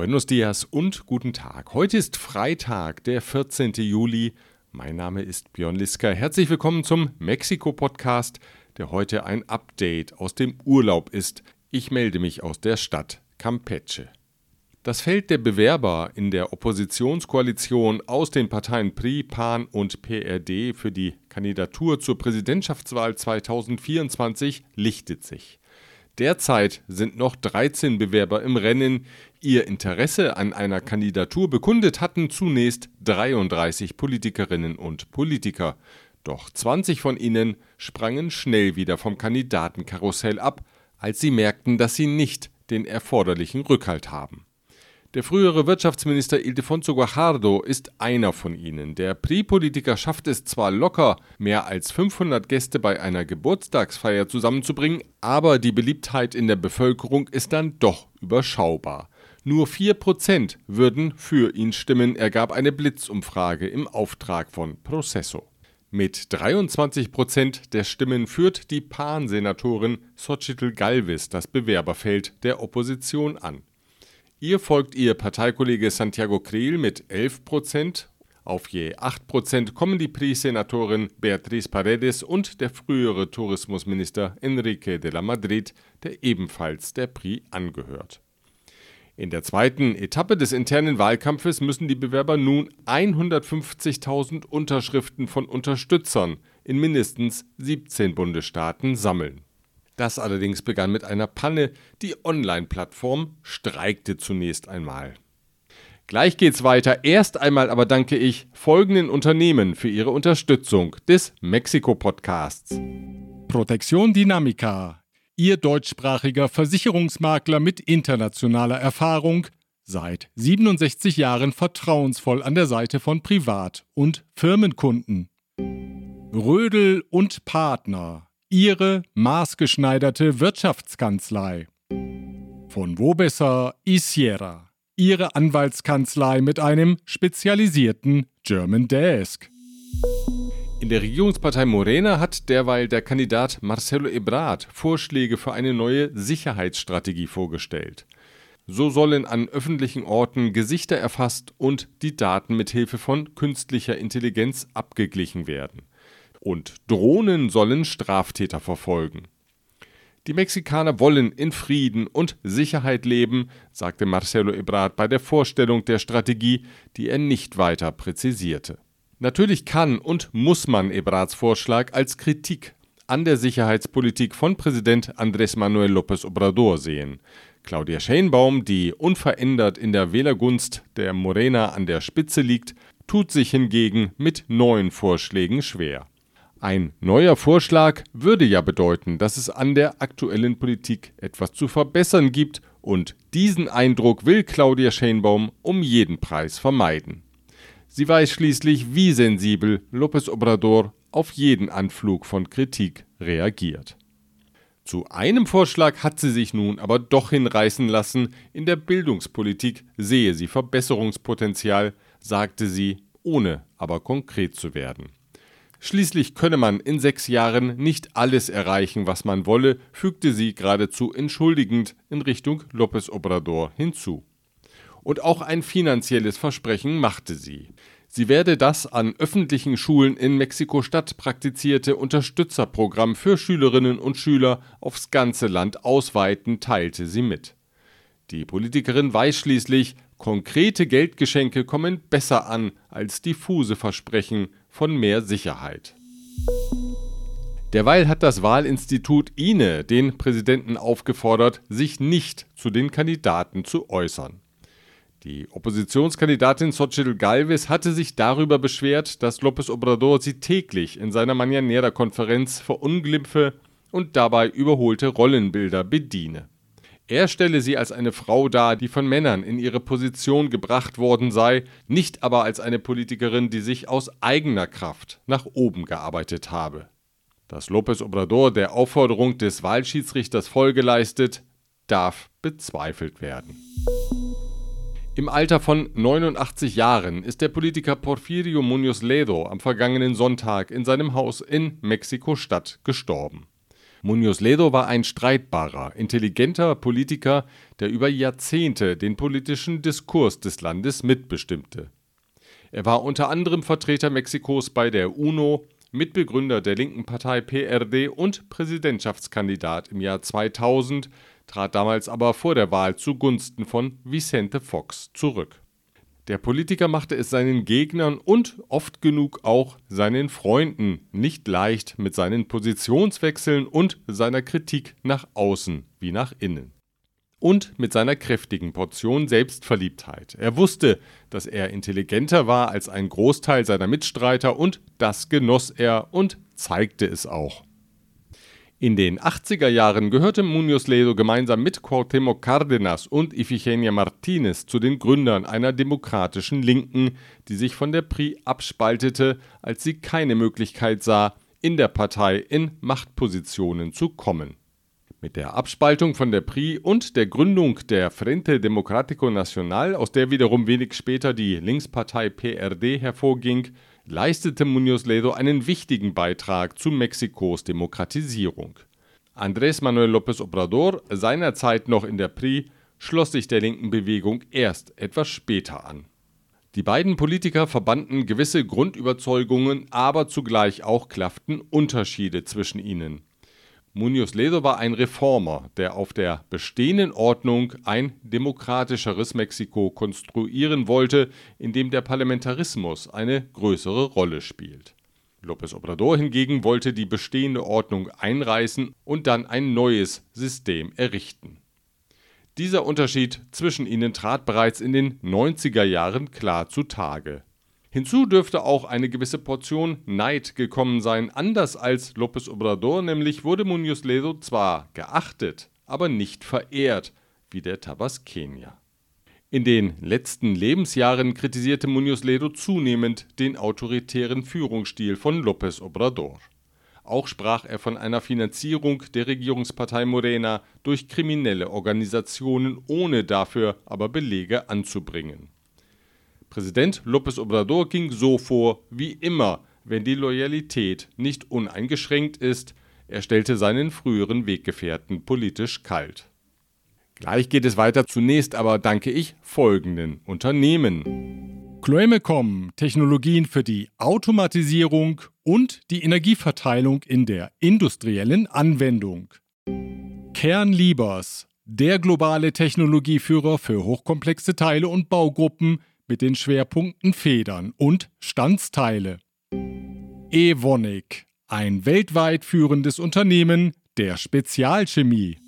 Buenos dias und guten Tag. Heute ist Freitag, der 14. Juli. Mein Name ist Björn Liska. Herzlich willkommen zum Mexiko-Podcast, der heute ein Update aus dem Urlaub ist. Ich melde mich aus der Stadt Campeche. Das Feld der Bewerber in der Oppositionskoalition aus den Parteien PRI, PAN und PRD für die Kandidatur zur Präsidentschaftswahl 2024 lichtet sich. Derzeit sind noch 13 Bewerber im Rennen. Ihr Interesse an einer Kandidatur bekundet hatten zunächst 33 Politikerinnen und Politiker. Doch 20 von ihnen sprangen schnell wieder vom Kandidatenkarussell ab, als sie merkten, dass sie nicht den erforderlichen Rückhalt haben. Der frühere Wirtschaftsminister Ildefonso Guajardo ist einer von ihnen. Der PRI-Politiker schafft es zwar locker, mehr als 500 Gäste bei einer Geburtstagsfeier zusammenzubringen, aber die Beliebtheit in der Bevölkerung ist dann doch überschaubar. Nur 4% würden für ihn stimmen, ergab eine Blitzumfrage im Auftrag von Processo. Mit 23% der Stimmen führt die PAN-Senatorin Xochitl Galvez das Bewerberfeld der Opposition an. Ihr folgt ihr Parteikollege Santiago Krill mit 11 Prozent. Auf je 8 Prozent kommen die PRI-Senatorin Beatriz Paredes und der frühere Tourismusminister Enrique de la Madrid, der ebenfalls der PRI angehört. In der zweiten Etappe des internen Wahlkampfes müssen die Bewerber nun 150.000 Unterschriften von Unterstützern in mindestens 17 Bundesstaaten sammeln. Das allerdings begann mit einer Panne. Die Online-Plattform streikte zunächst einmal. Gleich geht's weiter. Erst einmal aber danke ich folgenden Unternehmen für ihre Unterstützung des Mexiko-Podcasts. Protektion Dynamica. Ihr deutschsprachiger Versicherungsmakler mit internationaler Erfahrung, seit 67 Jahren vertrauensvoll an der Seite von Privat- und Firmenkunden. Rödel und Partner Ihre maßgeschneiderte Wirtschaftskanzlei. Von wo besser Isiera. Ihre Anwaltskanzlei mit einem spezialisierten German Desk. In der Regierungspartei Morena hat derweil der Kandidat Marcelo Ebrard Vorschläge für eine neue Sicherheitsstrategie vorgestellt. So sollen an öffentlichen Orten Gesichter erfasst und die Daten mit Hilfe von künstlicher Intelligenz abgeglichen werden und Drohnen sollen Straftäter verfolgen. Die Mexikaner wollen in Frieden und Sicherheit leben, sagte Marcelo Ebrard bei der Vorstellung der Strategie, die er nicht weiter präzisierte. Natürlich kann und muss man Ebrards Vorschlag als Kritik an der Sicherheitspolitik von Präsident Andrés Manuel López Obrador sehen. Claudia Scheinbaum, die unverändert in der Wählergunst der Morena an der Spitze liegt, tut sich hingegen mit neuen Vorschlägen schwer. Ein neuer Vorschlag würde ja bedeuten, dass es an der aktuellen Politik etwas zu verbessern gibt und diesen Eindruck will Claudia Schenbaum um jeden Preis vermeiden. Sie weiß schließlich, wie sensibel López Obrador auf jeden Anflug von Kritik reagiert. Zu einem Vorschlag hat sie sich nun aber doch hinreißen lassen, in der Bildungspolitik sehe sie Verbesserungspotenzial, sagte sie, ohne aber konkret zu werden. Schließlich könne man in sechs Jahren nicht alles erreichen, was man wolle, fügte sie geradezu entschuldigend in Richtung López Obrador hinzu. Und auch ein finanzielles Versprechen machte sie. Sie werde das an öffentlichen Schulen in Mexiko-Stadt praktizierte Unterstützerprogramm für Schülerinnen und Schüler aufs ganze Land ausweiten, teilte sie mit. Die Politikerin weiß schließlich, konkrete Geldgeschenke kommen besser an als diffuse Versprechen, von mehr Sicherheit. Derweil hat das Wahlinstitut INE den Präsidenten aufgefordert, sich nicht zu den Kandidaten zu äußern. Die Oppositionskandidatin Xochitl Galvez hatte sich darüber beschwert, dass López Obrador sie täglich in seiner Mañanera-Konferenz verunglimpfe und dabei überholte Rollenbilder bediene. Er stelle sie als eine Frau dar, die von Männern in ihre Position gebracht worden sei, nicht aber als eine Politikerin, die sich aus eigener Kraft nach oben gearbeitet habe. Dass López Obrador der Aufforderung des Wahlschiedsrichters Folge leistet, darf bezweifelt werden. Im Alter von 89 Jahren ist der Politiker Porfirio Muñoz Ledo am vergangenen Sonntag in seinem Haus in Mexiko-Stadt gestorben. Munoz Ledo war ein streitbarer, intelligenter Politiker, der über Jahrzehnte den politischen Diskurs des Landes mitbestimmte. Er war unter anderem Vertreter Mexikos bei der UNO, Mitbegründer der linken Partei PRD und Präsidentschaftskandidat im Jahr 2000, trat damals aber vor der Wahl zugunsten von Vicente Fox zurück. Der Politiker machte es seinen Gegnern und oft genug auch seinen Freunden nicht leicht mit seinen Positionswechseln und seiner Kritik nach außen wie nach innen. Und mit seiner kräftigen Portion Selbstverliebtheit. Er wusste, dass er intelligenter war als ein Großteil seiner Mitstreiter und das genoss er und zeigte es auch. In den 80er Jahren gehörte Munoz Ledo gemeinsam mit Cuauhtémoc Cárdenas und Ifigenia Martínez zu den Gründern einer demokratischen Linken, die sich von der PRI abspaltete, als sie keine Möglichkeit sah, in der Partei in Machtpositionen zu kommen. Mit der Abspaltung von der PRI und der Gründung der Frente Democrático Nacional, aus der wiederum wenig später die Linkspartei PRD hervorging, leistete Muñoz Ledo einen wichtigen Beitrag zu Mexikos Demokratisierung. Andrés Manuel López Obrador, seinerzeit noch in der PRI, schloss sich der linken Bewegung erst etwas später an. Die beiden Politiker verbanden gewisse Grundüberzeugungen, aber zugleich auch klafften Unterschiede zwischen ihnen. Munoz Ledo war ein Reformer, der auf der bestehenden Ordnung ein demokratischeres Mexiko konstruieren wollte, in dem der Parlamentarismus eine größere Rolle spielt. López Obrador hingegen wollte die bestehende Ordnung einreißen und dann ein neues System errichten. Dieser Unterschied zwischen ihnen trat bereits in den 90er Jahren klar zutage Hinzu dürfte auch eine gewisse Portion Neid gekommen sein. Anders als López Obrador nämlich wurde Muñoz Ledo zwar geachtet, aber nicht verehrt, wie der Tabasqueña. In den letzten Lebensjahren kritisierte Muñoz Ledo zunehmend den autoritären Führungsstil von López Obrador. Auch sprach er von einer Finanzierung der Regierungspartei Morena durch kriminelle Organisationen, ohne dafür aber Belege anzubringen. Präsident López Obrador ging so vor wie immer, wenn die Loyalität nicht uneingeschränkt ist, er stellte seinen früheren Weggefährten politisch kalt. Gleich geht es weiter, zunächst aber danke ich folgenden Unternehmen. Chloemecom, Technologien für die Automatisierung und die Energieverteilung in der industriellen Anwendung. Kernliebers, der globale Technologieführer für hochkomplexe Teile und Baugruppen mit den Schwerpunkten Federn und Standsteile. Evonik, ein weltweit führendes Unternehmen der Spezialchemie.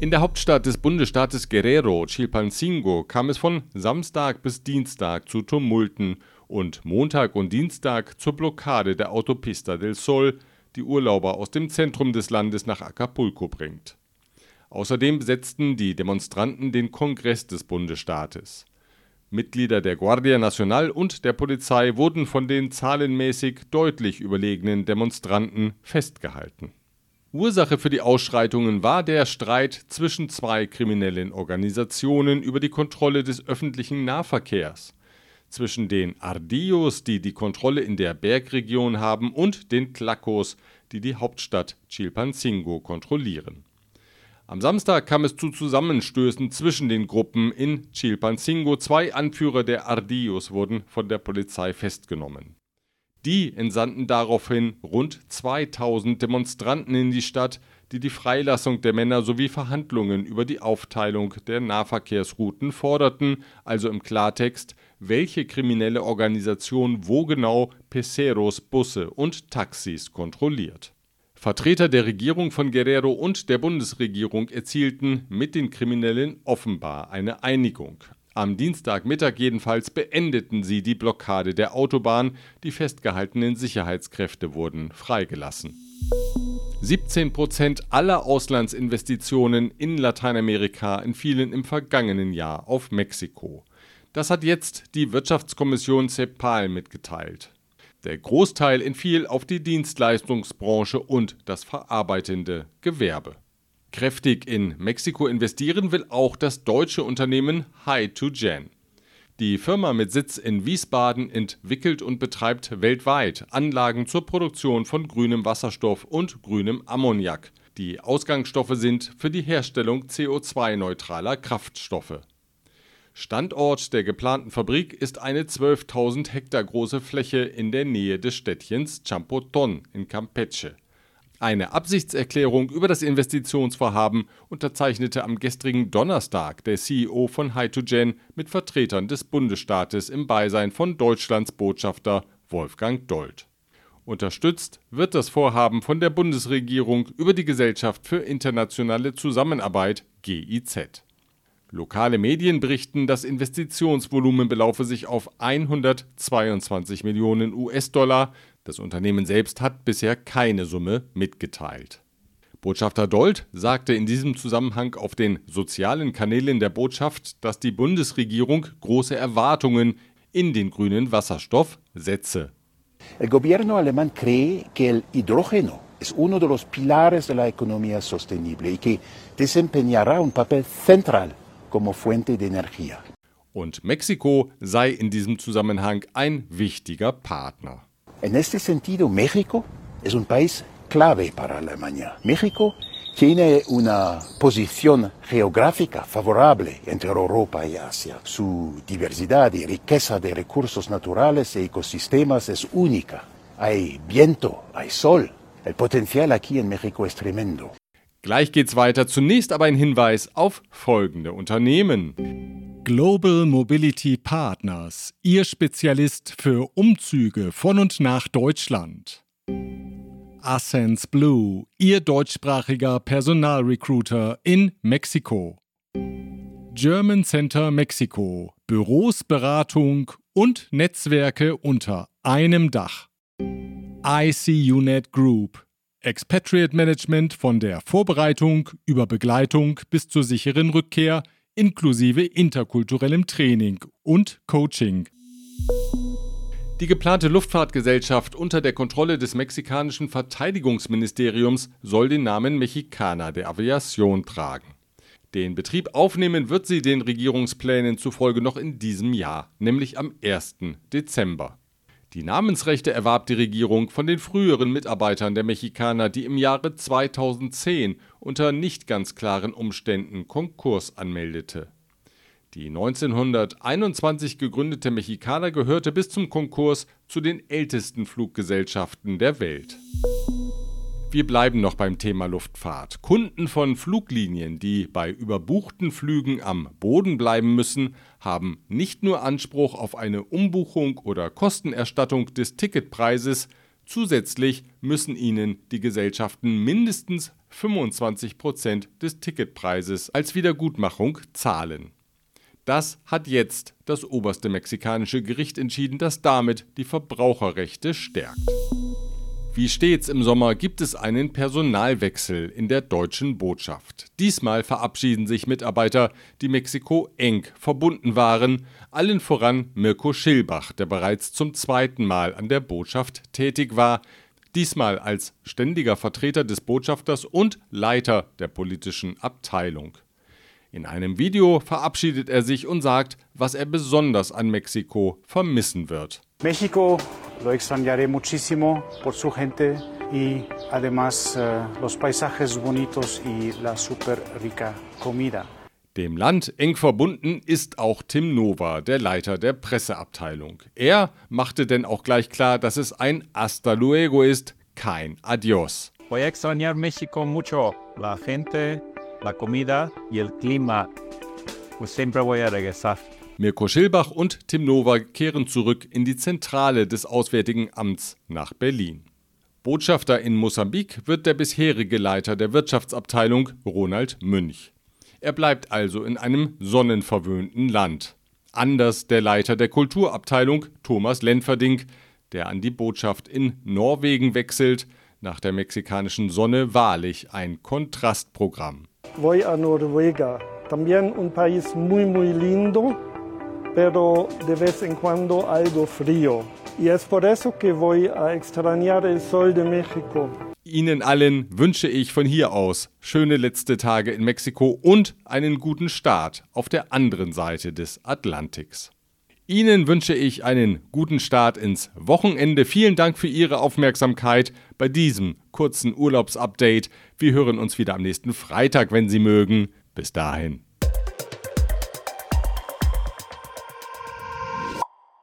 In der Hauptstadt des Bundesstaates Guerrero, Chilpancingo, kam es von Samstag bis Dienstag zu Tumulten und Montag und Dienstag zur Blockade der Autopista del Sol, die Urlauber aus dem Zentrum des Landes nach Acapulco bringt. Außerdem besetzten die Demonstranten den Kongress des Bundesstaates. Mitglieder der Guardia Nacional und der Polizei wurden von den zahlenmäßig deutlich überlegenen Demonstranten festgehalten. Ursache für die Ausschreitungen war der Streit zwischen zwei kriminellen Organisationen über die Kontrolle des öffentlichen Nahverkehrs. Zwischen den Ardillos, die die Kontrolle in der Bergregion haben, und den Tlacos, die die Hauptstadt Chilpancingo kontrollieren am Samstag kam es zu Zusammenstößen zwischen den Gruppen in Chilpancingo. Zwei Anführer der Ardillos wurden von der Polizei festgenommen. Die entsandten daraufhin rund 2000 Demonstranten in die Stadt, die die Freilassung der Männer sowie Verhandlungen über die Aufteilung der Nahverkehrsrouten forderten, also im Klartext, welche kriminelle Organisation wo genau Peceros Busse und Taxis kontrolliert. Vertreter der Regierung von Guerrero und der Bundesregierung erzielten mit den Kriminellen offenbar eine Einigung. Am Dienstagmittag jedenfalls beendeten sie die Blockade der Autobahn, die festgehaltenen Sicherheitskräfte wurden freigelassen. 17 Prozent aller Auslandsinvestitionen in Lateinamerika entfielen im vergangenen Jahr auf Mexiko. Das hat jetzt die Wirtschaftskommission CEPAL mitgeteilt. Der Großteil entfiel auf die Dienstleistungsbranche und das verarbeitende Gewerbe. Kräftig in Mexiko investieren will auch das deutsche Unternehmen Hi2Gen. Die Firma mit Sitz in Wiesbaden entwickelt und betreibt weltweit Anlagen zur Produktion von grünem Wasserstoff und grünem Ammoniak. Die Ausgangsstoffe sind für die Herstellung CO2-neutraler Kraftstoffe. Standort der geplanten Fabrik ist eine 12.000 Hektar große Fläche in der Nähe des Städtchens Champoton in Campeche. Eine Absichtserklärung über das Investitionsvorhaben unterzeichnete am gestrigen Donnerstag der CEO von Hy2Gen mit Vertretern des Bundesstaates im Beisein von Deutschlands Botschafter Wolfgang Dold. Unterstützt wird das Vorhaben von der Bundesregierung über die Gesellschaft für internationale Zusammenarbeit GIZ. Lokale Medien berichten, das Investitionsvolumen belaufe sich auf 122 Millionen US-Dollar. Das Unternehmen selbst hat bisher keine Summe mitgeteilt. Botschafter Dold sagte in diesem Zusammenhang auf den sozialen Kanälen der Botschaft, dass die Bundesregierung große Erwartungen in den grünen Wasserstoff setze. El gobierno alemán cree que el hidrógeno es uno de los pilares de la economía sostenible y que desempeñará un papel central como fuente de energía. Und Mexiko sei in diesem Zusammenhang ein wichtiger Partner. En este sentido, México es un país clave para Alemania. México tiene una posición geográfica favorable entre Europa y Asia. Su diversidad y riqueza de recursos naturales e ecosistemas es única. Hay viento, hay sol. El potencial aquí en México es tremendo. Gleich geht's weiter. Zunächst aber ein Hinweis auf folgende Unternehmen. Global Mobility Partners, Ihr Spezialist für Umzüge von und nach Deutschland. Ascens Blue, Ihr deutschsprachiger Personalrecruiter in Mexiko. German Center Mexiko, Büros, Beratung und Netzwerke unter einem Dach. ICUNET Group, Expatriate Management von der Vorbereitung über Begleitung bis zur sicheren Rückkehr inklusive interkulturellem Training und Coaching. Die geplante Luftfahrtgesellschaft unter der Kontrolle des mexikanischen Verteidigungsministeriums soll den Namen Mexicana de Aviación tragen. Den Betrieb aufnehmen wird sie den Regierungsplänen zufolge noch in diesem Jahr, nämlich am 1. Dezember. Die Namensrechte erwarb die Regierung von den früheren Mitarbeitern der Mexikaner, die im Jahre 2010 unter nicht ganz klaren Umständen Konkurs anmeldete. Die 1921 gegründete Mexicana gehörte bis zum Konkurs zu den ältesten Fluggesellschaften der Welt. Wir bleiben noch beim Thema Luftfahrt. Kunden von Fluglinien, die bei überbuchten Flügen am Boden bleiben müssen, haben nicht nur Anspruch auf eine Umbuchung oder Kostenerstattung des Ticketpreises, zusätzlich müssen ihnen die Gesellschaften mindestens 25 Prozent des Ticketpreises als Wiedergutmachung zahlen. Das hat jetzt das oberste mexikanische Gericht entschieden, das damit die Verbraucherrechte stärkt. Wie stets im Sommer gibt es einen Personalwechsel in der deutschen Botschaft. Diesmal verabschieden sich Mitarbeiter, die Mexiko eng verbunden waren, allen voran Mirko Schilbach, der bereits zum zweiten Mal an der Botschaft tätig war, diesmal als ständiger Vertreter des Botschafters und Leiter der politischen Abteilung. In einem Video verabschiedet er sich und sagt, was er besonders an Mexiko vermissen wird. México lo extrañaré muchísimo por su gente y además uh, los paisajes bonitos y la super rica comida. Dem Land eng verbunden ist auch Tim Nova, der Leiter der Presseabteilung. Er machte denn auch gleich klar, dass es ein Hasta luego ist, kein Adios. Voy a extrañar México mucho, la gente, la comida y el clima. Pues siempre voy a regresar. Mirko Schilbach und Tim Nova kehren zurück in die Zentrale des Auswärtigen Amts nach Berlin. Botschafter in Mosambik wird der bisherige Leiter der Wirtschaftsabteilung Ronald Münch. Er bleibt also in einem sonnenverwöhnten Land. Anders der Leiter der Kulturabteilung Thomas Lenferding, der an die Botschaft in Norwegen wechselt, nach der mexikanischen Sonne wahrlich ein Kontrastprogramm. voy a Noruega, también un país muy muy lindo, pero de vez en cuando algo frío. Y es por eso que voy a extrañar el sol de México. Ihnen allen wünsche ich von hier aus schöne letzte Tage in Mexiko und einen guten Start auf der anderen Seite des Atlantiks. Ihnen wünsche ich einen guten Start ins Wochenende. Vielen Dank für Ihre Aufmerksamkeit bei diesem kurzen Urlaubsupdate. Wir hören uns wieder am nächsten Freitag, wenn Sie mögen. Bis dahin.